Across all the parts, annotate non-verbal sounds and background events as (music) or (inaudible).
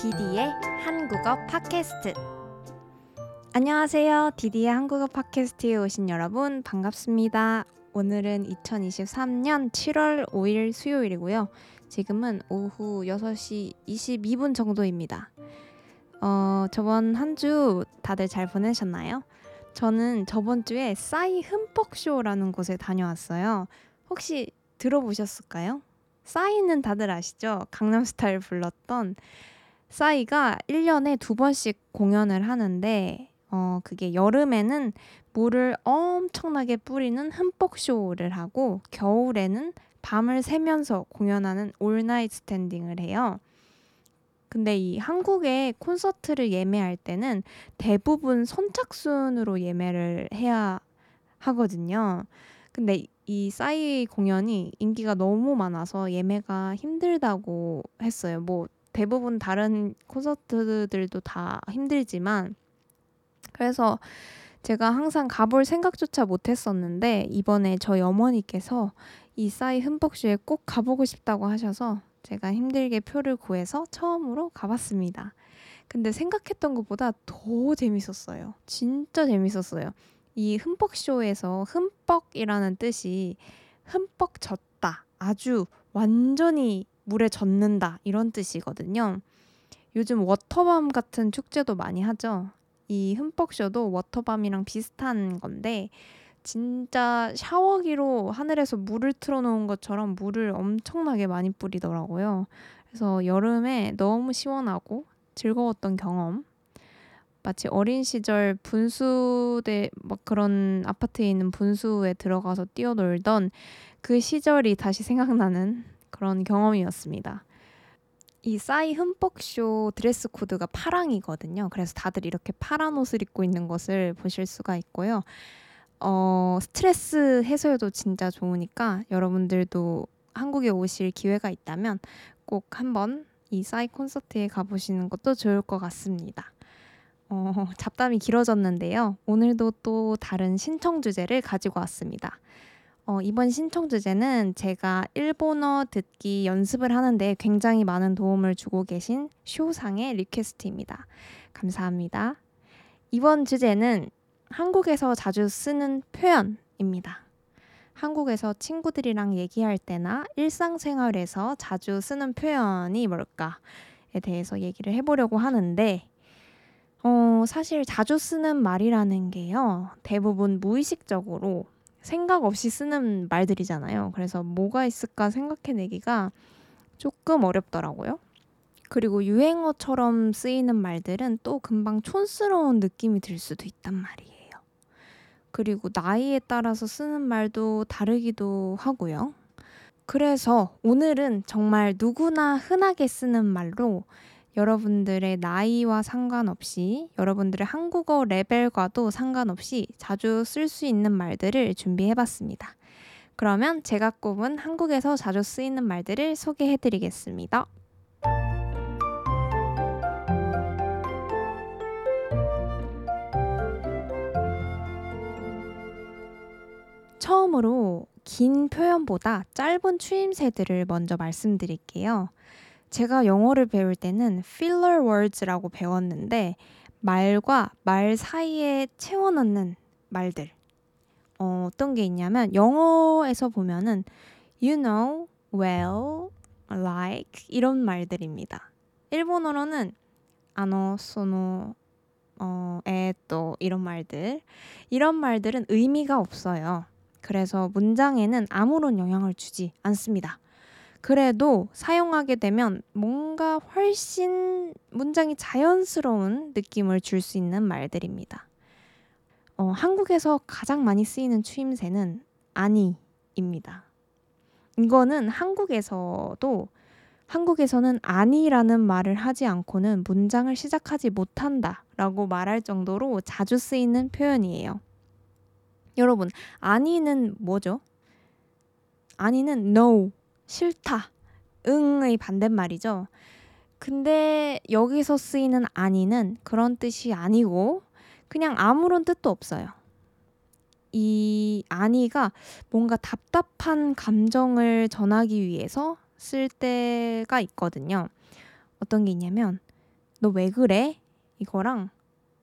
디디의 한국어 팟캐스트. 안녕하세요. 디디의 한국어 팟캐스트에 오신 여러분 반갑습니다. 오늘은 2023년 7월 5일 수요일이고요. 지금은 오후 6시 22분 정도입니다. 어, 저번 한 주 다들 잘 보내셨나요? 저는 저번 주에 싸이 흠뻑쇼라는 곳에 다녀왔어요. 혹시 들어보셨을까요? 싸이는 다들 아시죠? 강남스타일 불렀던 싸이가 1년에 두 번씩 공연을 하는데 어 그게 여름에는 물을 엄청나게 뿌리는 흠뻑쇼를 하고 겨울에는 밤을 새면서 공연하는 all night standing을 해요. 근데 이 한국의 콘서트를 예매할 때는 대부분 선착순으로 예매를 해야 하거든요. 근데 이 싸이 공연이 인기가 너무 많아서 예매가 힘들다고 했어요. 뭐 대부분 다른 콘서트들도 다 힘들지만 그래서 제가 항상 가볼 생각조차 못했었는데 이번에 저희 어머니께서 이 싸이 흠뻑쇼에 꼭 가보고 싶다고 하셔서 제가 힘들게 표를 구해서 처음으로 가봤습니다. 근데 생각했던 것보다 더 재밌었어요. 진짜 재밌었어요. 이 흠뻑쇼에서 흠뻑이라는 뜻이 흠뻑 젖다. 아주 완전히 물에 젖는다. 이런 뜻이거든요. 요즘 워터밤 같은 축제도 많이 하죠. 이 흠뻑쇼도 워터밤이랑 비슷한 건데 진짜 샤워기로 하늘에서 물을 틀어놓은 것처럼 물을 엄청나게 많이 뿌리더라고요. 그래서 여름에 너무 시원하고 즐거웠던 경험. 마치 어린 시절 분수대 막 그런 아파트에 있는 분수에 들어가서 뛰어놀던 그 시절이 다시 생각나는 그런 경험이었습니다. 이 싸이 흠뻑쇼 드레스 코드가 파랑이거든요. 그래서 다들 이렇게 파란 옷을 입고 있는 것을 보실 수가 있고요. 어, 스트레스 해소에도 진짜 좋으니까 여러분들도 한국에 오실 기회가 있다면 꼭 한번 이 싸이 콘서트에 가보시는 것도 좋을 것 같습니다. 어, 잡담이 길어졌는데요. 오늘도 또 다른 신청 주제를 가지고 왔습니다. 어, 이번 신청 주제는 제가 일본어 듣기 연습을 하는데 굉장히 많은 도움을 주고 계신 쇼상의 리퀘스트입니다. 감사합니다. 이번 주제는 한국에서 자주 쓰는 표현입니다. 한국에서 친구들이랑 얘기할 때나 일상생활에서 자주 쓰는 표현이 뭘까에 대해서 얘기를 해보려고 하는데, 어, 사실 자주 쓰는 말이라는 게요, 대부분 무의식적으로 생각 없이 쓰는 말들이잖아요. 그래서 뭐가 있을까 생각해내기가 조금 어렵더라고요. 그리고 유행어처럼 쓰이는 말들은 또 금방 촌스러운 느낌이 들 수도 있단 말이에요. 그리고 나이에 따라서 쓰는 말도 다르기도 하고요. 그래서 오늘은 정말 누구나 흔하게 쓰는 말로 여러분들의 나이와 상관없이 여러분들의 한국어 레벨과도 상관없이 자주 쓸 수 있는 말들을 준비해 봤습니다. 그러면 제가 꼽은 한국에서 자주 쓰이는 말들을 소개해 드리겠습니다. 처음으로 긴 표현보다 짧은 추임새들을 먼저 말씀드릴게요. 제가 영어를 배울 때는 filler words라고 배웠는데 말과 말 사이에 채워넣는 말들. 어, 어떤 게 있냐면 영어에서 보면은 you know, well, like 이런 말들입니다. 일본어로는 아노, 소노, 어, 에또 이런 말들. 이런 말들은 의미가 없어요. 그래서 문장에는 아무런 영향을 주지 않습니다. 그래도 사용하게 되면 뭔가 훨씬 문장이 자연스러운 느낌을 줄 수 있는 말들입니다. 어, 한국에서 가장 많이 쓰이는 추임새는 아니입니다. 이거는 한국에서도 한국에서는 아니라는 말을 하지 않고는 문장을 시작하지 못한다 라고 말할 정도로 자주 쓰이는 표현이에요. 여러분, 아니는 뭐죠? 아니는 no, 싫다, 응의 반대말이죠. 근데 여기서 쓰이는 아니는 그런 뜻이 아니고 그냥 아무런 뜻도 없어요. 이 아니가 뭔가 답답한 감정을 전하기 위해서 쓸 때가 있거든요. 어떤 게 있냐면 너 왜 그래? 이거랑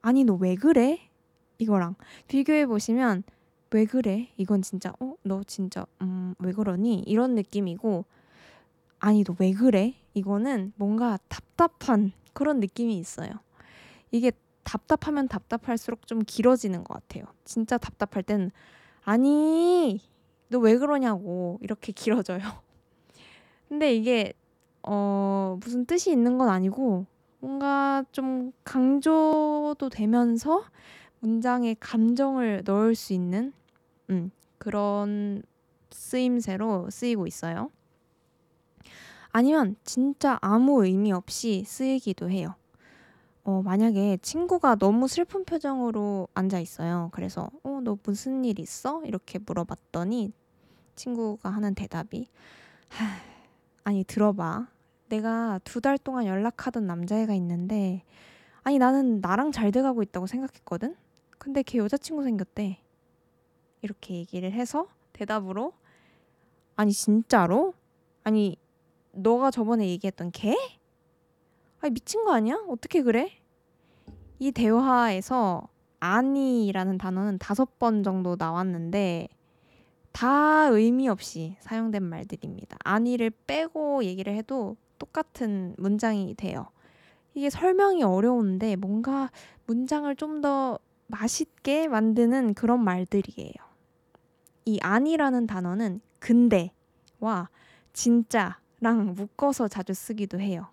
아니 너 왜 그래? 이거랑 비교해 보시면 왜 그래? 이건 진짜 어 너 진짜 음 왜 그러니? 이런 느낌이고 아니 너 왜 그래? 이거는 뭔가 답답한 그런 느낌이 있어요. 이게 답답하면 답답할수록 좀 길어지는 것 같아요. 진짜 답답할 땐 아니 너 왜 그러냐고 이렇게 길어져요. (laughs) 근데 이게 어 무슨 뜻이 있는 건 아니고 뭔가 좀 강조도 되면서 문장에 감정을 넣을 수 있는 음, 그런 쓰임새로 쓰이고 있어요. 아니면 진짜 아무 의미 없이 쓰이기도 해요. 어, 만약에 친구가 너무 슬픈 표정으로 앉아 있어요. 그래서, 어, 너 무슨 일 있어? 이렇게 물어봤더니 친구가 하는 대답이, 하, 아니, 들어봐. 내가 두 달 동안 연락하던 남자애가 있는데, 아니, 나는 나랑 잘 돼가고 있다고 생각했거든? 근데 걔 여자친구 생겼대. 이렇게 얘기를 해서 대답으로, 아니, 진짜로? 아니, 너가 저번에 얘기했던 걔? 아니 미친 거 아니야? 어떻게 그래? 이 대화에서 아니라는 단어는 다섯 번 정도 나왔는데 다 의미 없이 사용된 말들입니다. 아니를 빼고 얘기를 해도 똑같은 문장이 돼요. 이게 설명이 어려운데 뭔가 문장을 좀 더 맛있게 만드는 그런 말들이에요. 이 아니라는 단어는 근데와 진짜랑 묶어서 자주 쓰기도 해요.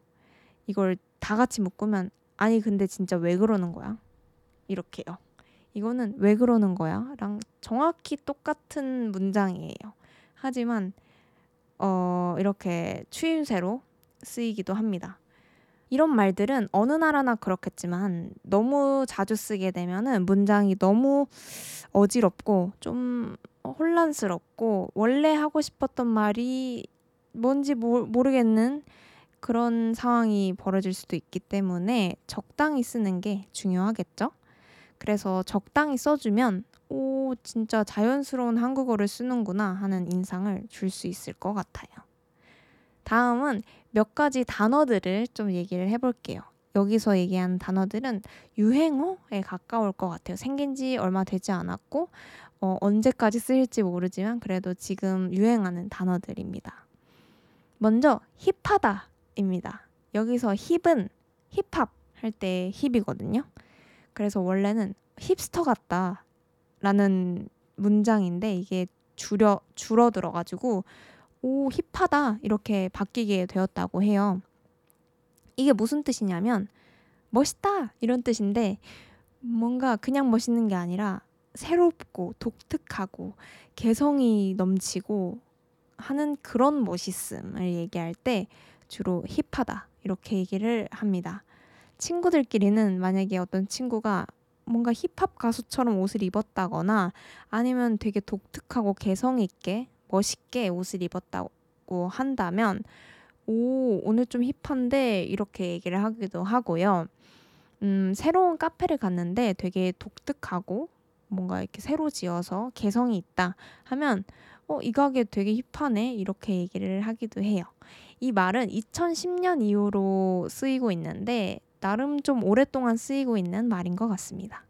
이걸 다 같이 묶으면 아니 근데 진짜 왜 그러는 거야? 이렇게요. 이거는 왜 그러는 거야? 랑 정확히 똑같은 문장이에요. 하지만 어 이렇게 추임새로 쓰이기도 합니다. 이런 말들은 어느 나라나 그렇겠지만 너무 자주 쓰게 되면은 문장이 너무 어지럽고 좀 혼란스럽고 원래 하고 싶었던 말이 뭔지 모르겠는 그런 상황이 벌어질 수도 있기 때문에 적당히 쓰는 게 중요하겠죠? 그래서 적당히 써주면 오, 진짜 자연스러운 한국어를 쓰는구나 하는 인상을 줄 수 있을 것 같아요. 다음은 몇 가지 단어들을 좀 얘기를 해볼게요. 여기서 얘기한 단어들은 유행어에 가까울 것 같아요. 생긴 지 얼마 되지 않았고, 어, 언제까지 쓰일지 모르지만 그래도 지금 유행하는 단어들입니다. 먼저 힙하다 입니다. 여기서 힙은 힙합 할 때 힙이거든요. 그래서 원래는 힙스터 같다 라는 문장인데 이게 줄여 줄어들어 가지고 오 힙하다 이렇게 바뀌게 되었다고 해요. 이게 무슨 뜻이냐면 멋있다 이런 뜻인데 뭔가 그냥 멋있는 게 아니라 새롭고 독특하고 개성이 넘치고 하는 그런 멋있음을 얘기할 때 주로 힙하다 이렇게 얘기를 합니다. 친구들끼리는 만약에 어떤 친구가 뭔가 힙합 가수처럼 옷을 입었다거나 아니면 되게 독특하고 개성 있게 멋있게 옷을 입었다고 한다면 오 오늘 좀 힙한데 이렇게 얘기를 하기도 하고요. 음, 새로운 카페를 갔는데 되게 독특하고 뭔가 이렇게 새로 지어서 개성이 있다 하면 어, 이 가게 되게 힙하네 이렇게 얘기를 하기도 해요. 이 말은 2010년 이후로 쓰이고 있는데 나름 좀 오랫동안 쓰이고 있는 말인 것 같습니다.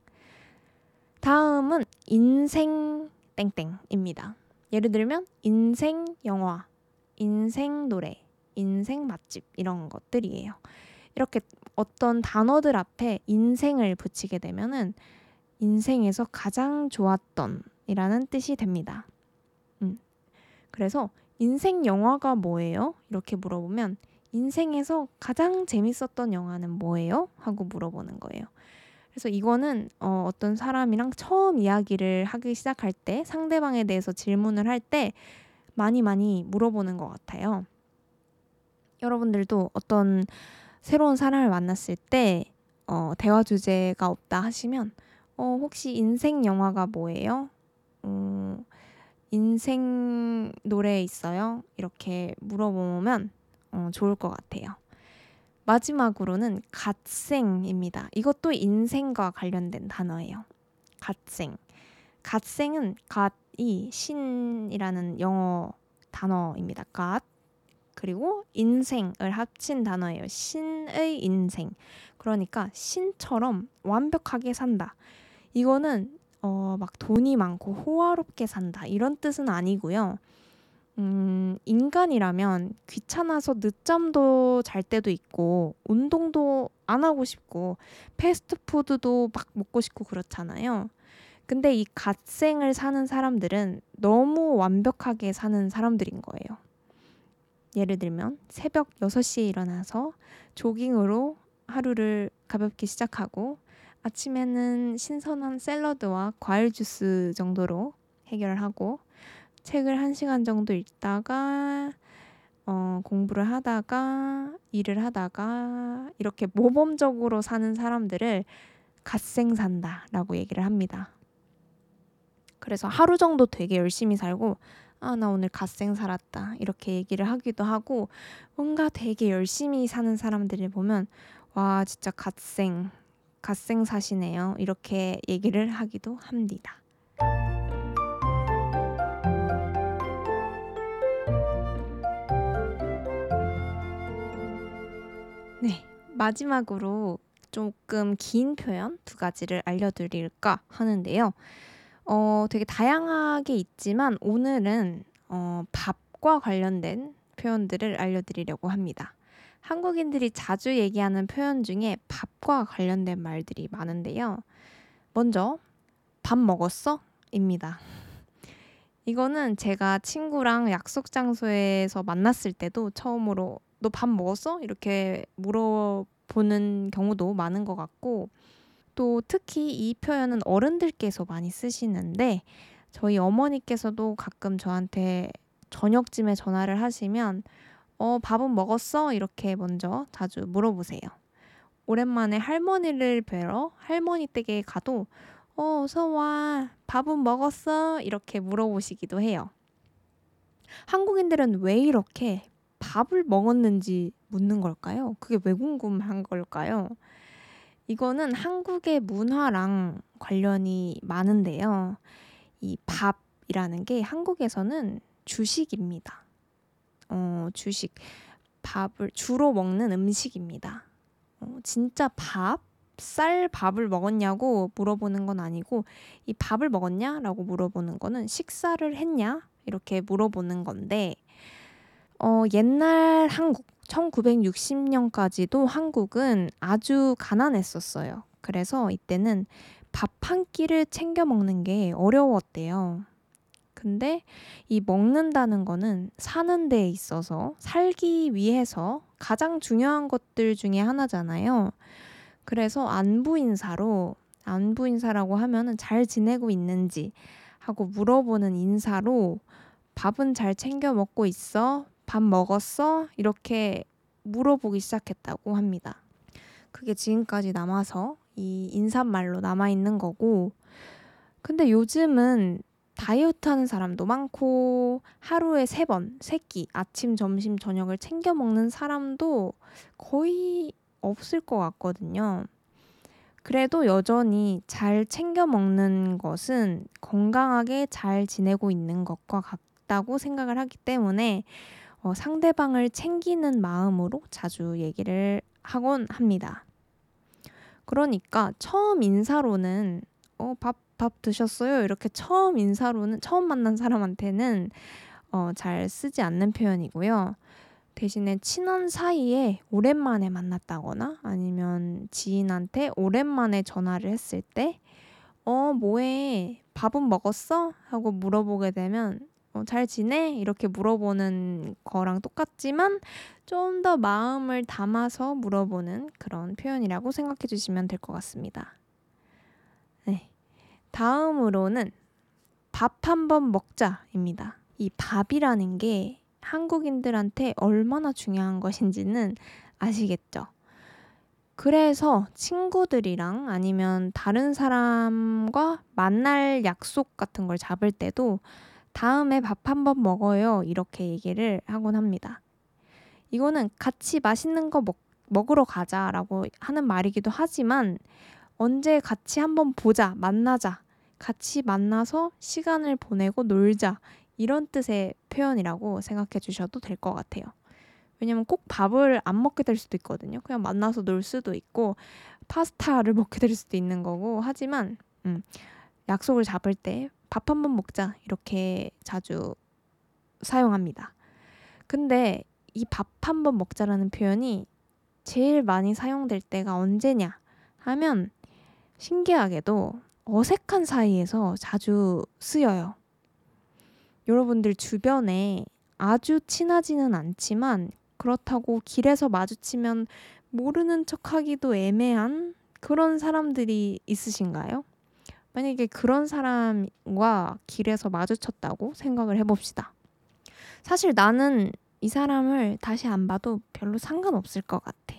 다음은 인생 땡땡입니다. 예를 들면 인생 영화, 인생 노래, 인생 맛집 이런 것들이에요. 이렇게 어떤 단어들 앞에 인생을 붙이게 되면은 인생에서 가장 좋았던 이라는 뜻이 됩니다. 음. 그래서 인생 영화가 뭐예요? 이렇게 물어보면 인생에서 가장 재밌었던 영화는 뭐예요? 하고 물어보는 거예요. 그래서 이거는 어, 어떤 사람이랑 처음 이야기를 하기 시작할 때 상대방에 대해서 질문을 할 때 많이 많이 물어보는 것 같아요. 여러분들도 어떤 새로운 사람을 만났을 때 어, 대화 주제가 없다 하시면 어, 혹시 인생 영화가 뭐예요? 어, 인생 노래 있어요? 이렇게 물어보면 어, 좋을 것 같아요. 마지막으로는 갓생입니다. 이것도 인생과 관련된 단어예요. 갓생. 갓생은 갓이 신이라는 영어 단어입니다. 갓. 그리고 인생을 합친 단어예요. 신의 인생. 그러니까 신처럼 완벽하게 산다. 이거는 어, 막 돈이 많고 호화롭게 산다. 이런 뜻은 아니고요. 음, 인간이라면 귀찮아서 늦잠도 잘 때도 있고, 운동도 안 하고 싶고, 패스트푸드도 막 먹고 싶고 그렇잖아요. 근데 이 갓생을 사는 사람들은 너무 완벽하게 사는 사람들인 거예요. 예를 들면 새벽 6시에 일어나서 조깅으로 하루를 가볍게 시작하고 아침에는 신선한 샐러드와 과일 주스 정도로 해결을 하고 책을 한 시간 정도 읽다가 어, 공부를 하다가 일을 하다가 이렇게 모범적으로 사는 사람들을 갓생 산다라고 얘기를 합니다. 그래서 하루 정도 되게 열심히 살고 아, 나 오늘 갓생 살았다. 이렇게 얘기를 하기도 하고 뭔가 되게 열심히 사는 사람들을 보면 와, 진짜 갓생, 갓생 사시네요. 이렇게 얘기를 하기도 합니다. 네, 마지막으로 조금 긴 표현 두 가지를 알려드릴까 하는데요. 어, 되게 다양하게 있지만 오늘은 어, 밥과 관련된 표현들을 알려드리려고 합니다. 한국인들이 자주 얘기하는 표현 중에 밥과 관련된 말들이 많은데요. 먼저, 밥 먹었어? 입니다. 이거는 제가 친구랑 약속 장소에서 만났을 때도 처음으로 너 밥 먹었어? 이렇게 물어보는 경우도 많은 것 같고 또 특히 이 표현은 어른들께서 많이 쓰시는데 저희 어머니께서도 가끔 저한테 저녁쯤에 전화를 하시면 어, 밥은 먹었어? 이렇게 먼저 자주 물어보세요. 오랜만에 할머니를 뵈러 할머니 댁에 가도 어, 어서 와. 밥은 먹었어? 이렇게 물어보시기도 해요. 한국인들은 왜 이렇게 밥을 먹었는지 묻는 걸까요? 그게 왜 궁금한 걸까요? 이거는 한국의 문화랑 관련이 많은데요. 이 밥이라는 게 한국에서는 주식입니다. 어, 주식. 밥을 주로 먹는 음식입니다. 어, 진짜 밥? 쌀 밥을 먹었냐고 물어보는 건 아니고 이 밥을 먹었냐라고 물어보는 거는 식사를 했냐 이렇게 물어보는 건데 어, 옛날 한국, 1960년까지도 한국은 아주 가난했었어요. 그래서 이때는 밥 한 끼를 챙겨 먹는 게 어려웠대요. 근데 이 먹는다는 거는 사는 데 있어서 살기 위해서 가장 중요한 것들 중에 하나잖아요. 그래서 안부 인사로 안부 인사라고 하면은 잘 지내고 있는지 하고 물어보는 인사로 밥은 잘 챙겨 먹고 있어? 밥 먹었어? 이렇게 물어보기 시작했다고 합니다. 그게 지금까지 남아서 이 인사말로 남아 있는 거고, 근데 요즘은 다이어트 하는 사람도 많고, 하루에 세 번, 세 끼, 아침, 점심, 저녁을 챙겨 먹는 사람도 거의 없을 것 같거든요. 그래도 여전히 잘 챙겨 먹는 것은 건강하게 잘 지내고 있는 것과 같다고 생각을 하기 때문에 어, 상대방을 챙기는 마음으로 자주 얘기를 하곤 합니다. 그러니까 처음 인사로는 어, 밥, 밥 드셨어요? 이렇게 처음 인사로는 처음 만난 사람한테는 어, 잘 쓰지 않는 표현이고요. 대신에 친한 사이에 오랜만에 만났다거나 아니면 지인한테 오랜만에 전화를 했을 때 어, 뭐해? 밥은 먹었어? 하고 물어보게 되면 어, 잘 지내? 이렇게 물어보는 거랑 똑같지만 좀 더 마음을 담아서 물어보는 그런 표현이라고 생각해 주시면 될 것 같습니다. 네. 다음으로는 밥 한 번 먹자입니다. 이 밥이라는 게 한국인들한테 얼마나 중요한 것인지는 아시겠죠? 그래서 친구들이랑 아니면 다른 사람과 만날 약속 같은 걸 잡을 때도 다음에 밥 한 번 먹어요. 이렇게 얘기를 하곤 합니다. 이거는 같이 맛있는 거 먹, 먹으러 가자라고 하는 말이기도 하지만 언제 같이 한번 보자, 만나자, 같이 만나서 시간을 보내고 놀자 이런 뜻의 표현이라고 생각해 주셔도 될 것 같아요. 왜냐면 꼭 밥을 안 먹게 될 수도 있거든요. 그냥 만나서 놀 수도 있고 파스타를 (laughs) 먹게 될 수도 있는 거고 하지만 음, 약속을 잡을 때 밥 한 번 먹자 이렇게 자주 사용합니다. 근데 이 밥 한 번 먹자라는 표현이 제일 많이 사용될 때가 언제냐 하면 신기하게도 어색한 사이에서 자주 쓰여요. 여러분들 주변에 아주 친하지는 않지만 그렇다고 길에서 마주치면 모르는 척 하기도 애매한 그런 사람들이 있으신가요? 만약에 그런 사람과 길에서 마주쳤다고 생각을 해봅시다. 사실 나는 이 사람을 다시 안 봐도 별로 상관없을 것 같아.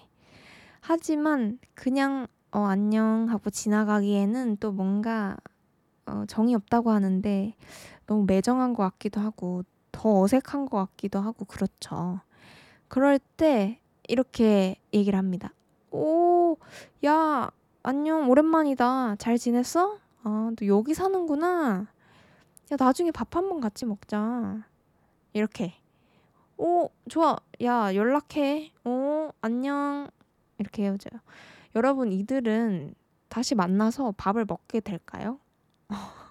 하지만 그냥 어, 안녕 하고 지나가기에는 또 뭔가 어, 정이 없다고 하는데 너무 매정한 것 같기도 하고 더 어색한 것 같기도 하고 그렇죠. 그럴 때 이렇게 얘기를 합니다. 오, 야, 안녕, 오랜만이다. 잘 지냈어? 아, 너 여기 사는구나. 야, 나중에 밥 한번 같이 먹자. 이렇게. 오, 좋아. 야, 연락해. 오, 안녕. 이렇게 헤어져요. 여러분, 이들은 다시 만나서 밥을 먹게 될까요? (laughs)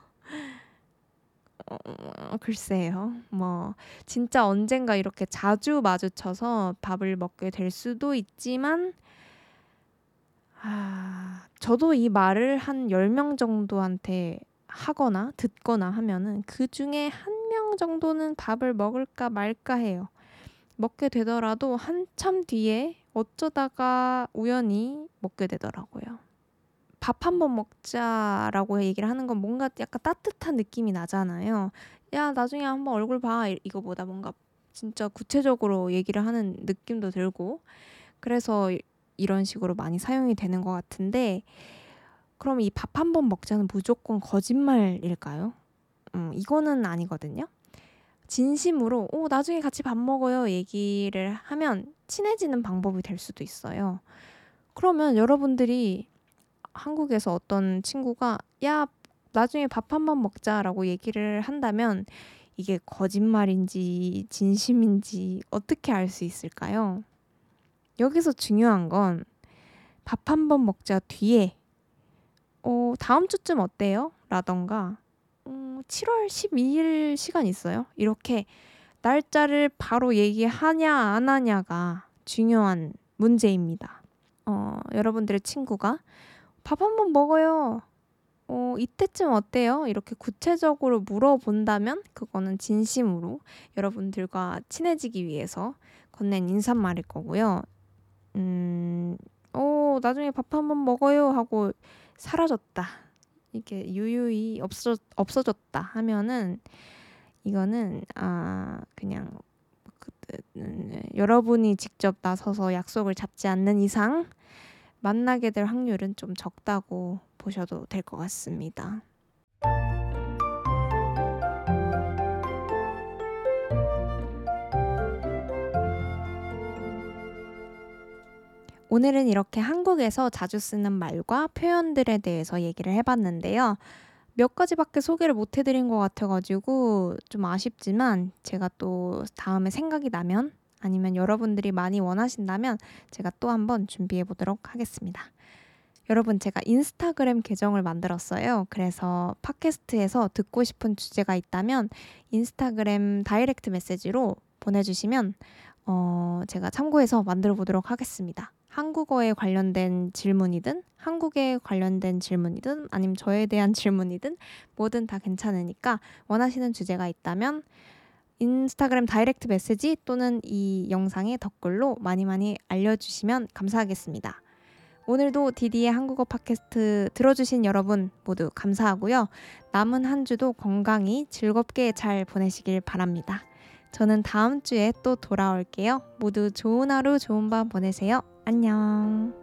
어, 글쎄요. 뭐 진짜 언젠가 이렇게 자주 마주쳐서 밥을 먹게 될 수도 있지만 아, 저도 이 말을 한 10명 정도한테 하거나 듣거나 하면은 그 중에 한 명 정도는 밥을 먹을까 말까 해요. 먹게 되더라도 한참 뒤에 어쩌다가 우연히 먹게 되더라고요. 밥 한 번 먹자라고 얘기를 하는 건 뭔가 약간 따뜻한 느낌이 나잖아요. 야, 나중에 한번 얼굴 봐. 이거보다 뭔가 진짜 구체적으로 얘기를 하는 느낌도 들고. 그래서 이런 식으로 많이 사용이 되는 것 같은데, 그럼 이 밥 한 번 먹자는 무조건 거짓말일까요? 음, 이거는 아니거든요. 진심으로, 오, 나중에 같이 밥 먹어요. 얘기를 하면 친해지는 방법이 될 수도 있어요. 그러면 여러분들이 한국에서 어떤 친구가, 야, 나중에 밥 한 번 먹자라고 얘기를 한다면 이게 거짓말인지 진심인지 어떻게 알 수 있을까요? 여기서 중요한 건 밥 한 번 먹자 뒤에 어, 다음 주쯤 어때요? 라던가 음, 7월 12일 시간 있어요? 이렇게 날짜를 바로 얘기하냐 안 하냐가 중요한 문제입니다. 어, 여러분들의 친구가 밥 한 번 먹어요. 어, 이때쯤 어때요? 이렇게 구체적으로 물어본다면 그거는 진심으로 여러분들과 친해지기 위해서 건넨 인사말일 거고요. 음, 어, 나중에 밥 한 번 먹어요 하고 사라졌다. 이게 유유히 없어 없어졌다 하면은 이거는 아 그냥 여러분이 직접 나서서 약속을 잡지 않는 이상 만나게 될 확률은 좀 적다고 보셔도 될 것 같습니다. 오늘은 이렇게 한국에서 자주 쓰는 말과 표현들에 대해서 얘기를 해봤는데요. 몇 가지밖에 소개를 못 해드린 것 같아가지고 좀 아쉽지만 제가 또 다음에 생각이 나면 아니면 여러분들이 많이 원하신다면 제가 또 한번 준비해 보도록 하겠습니다. 여러분, 제가 인스타그램 계정을 만들었어요. 그래서 팟캐스트에서 듣고 싶은 주제가 있다면 인스타그램 다이렉트 메시지로 보내주시면 어, 제가 참고해서 만들어 보도록 하겠습니다. 한국어에 관련된 질문이든 한국에 관련된 질문이든 아니면 저에 대한 (laughs) 질문이든 뭐든 다 괜찮으니까 원하시는 주제가 있다면 인스타그램 다이렉트 메시지 또는 이 영상의 댓글로 많이 많이 알려주시면 감사하겠습니다. 오늘도 디디의 한국어 팟캐스트 들어주신 여러분 모두 감사하고요. 남은 한 주도 건강히 즐겁게 잘 보내시길 바랍니다. 저는 다음 주에 또 돌아올게요. 모두 좋은 하루, 좋은 밤 보내세요. 안녕.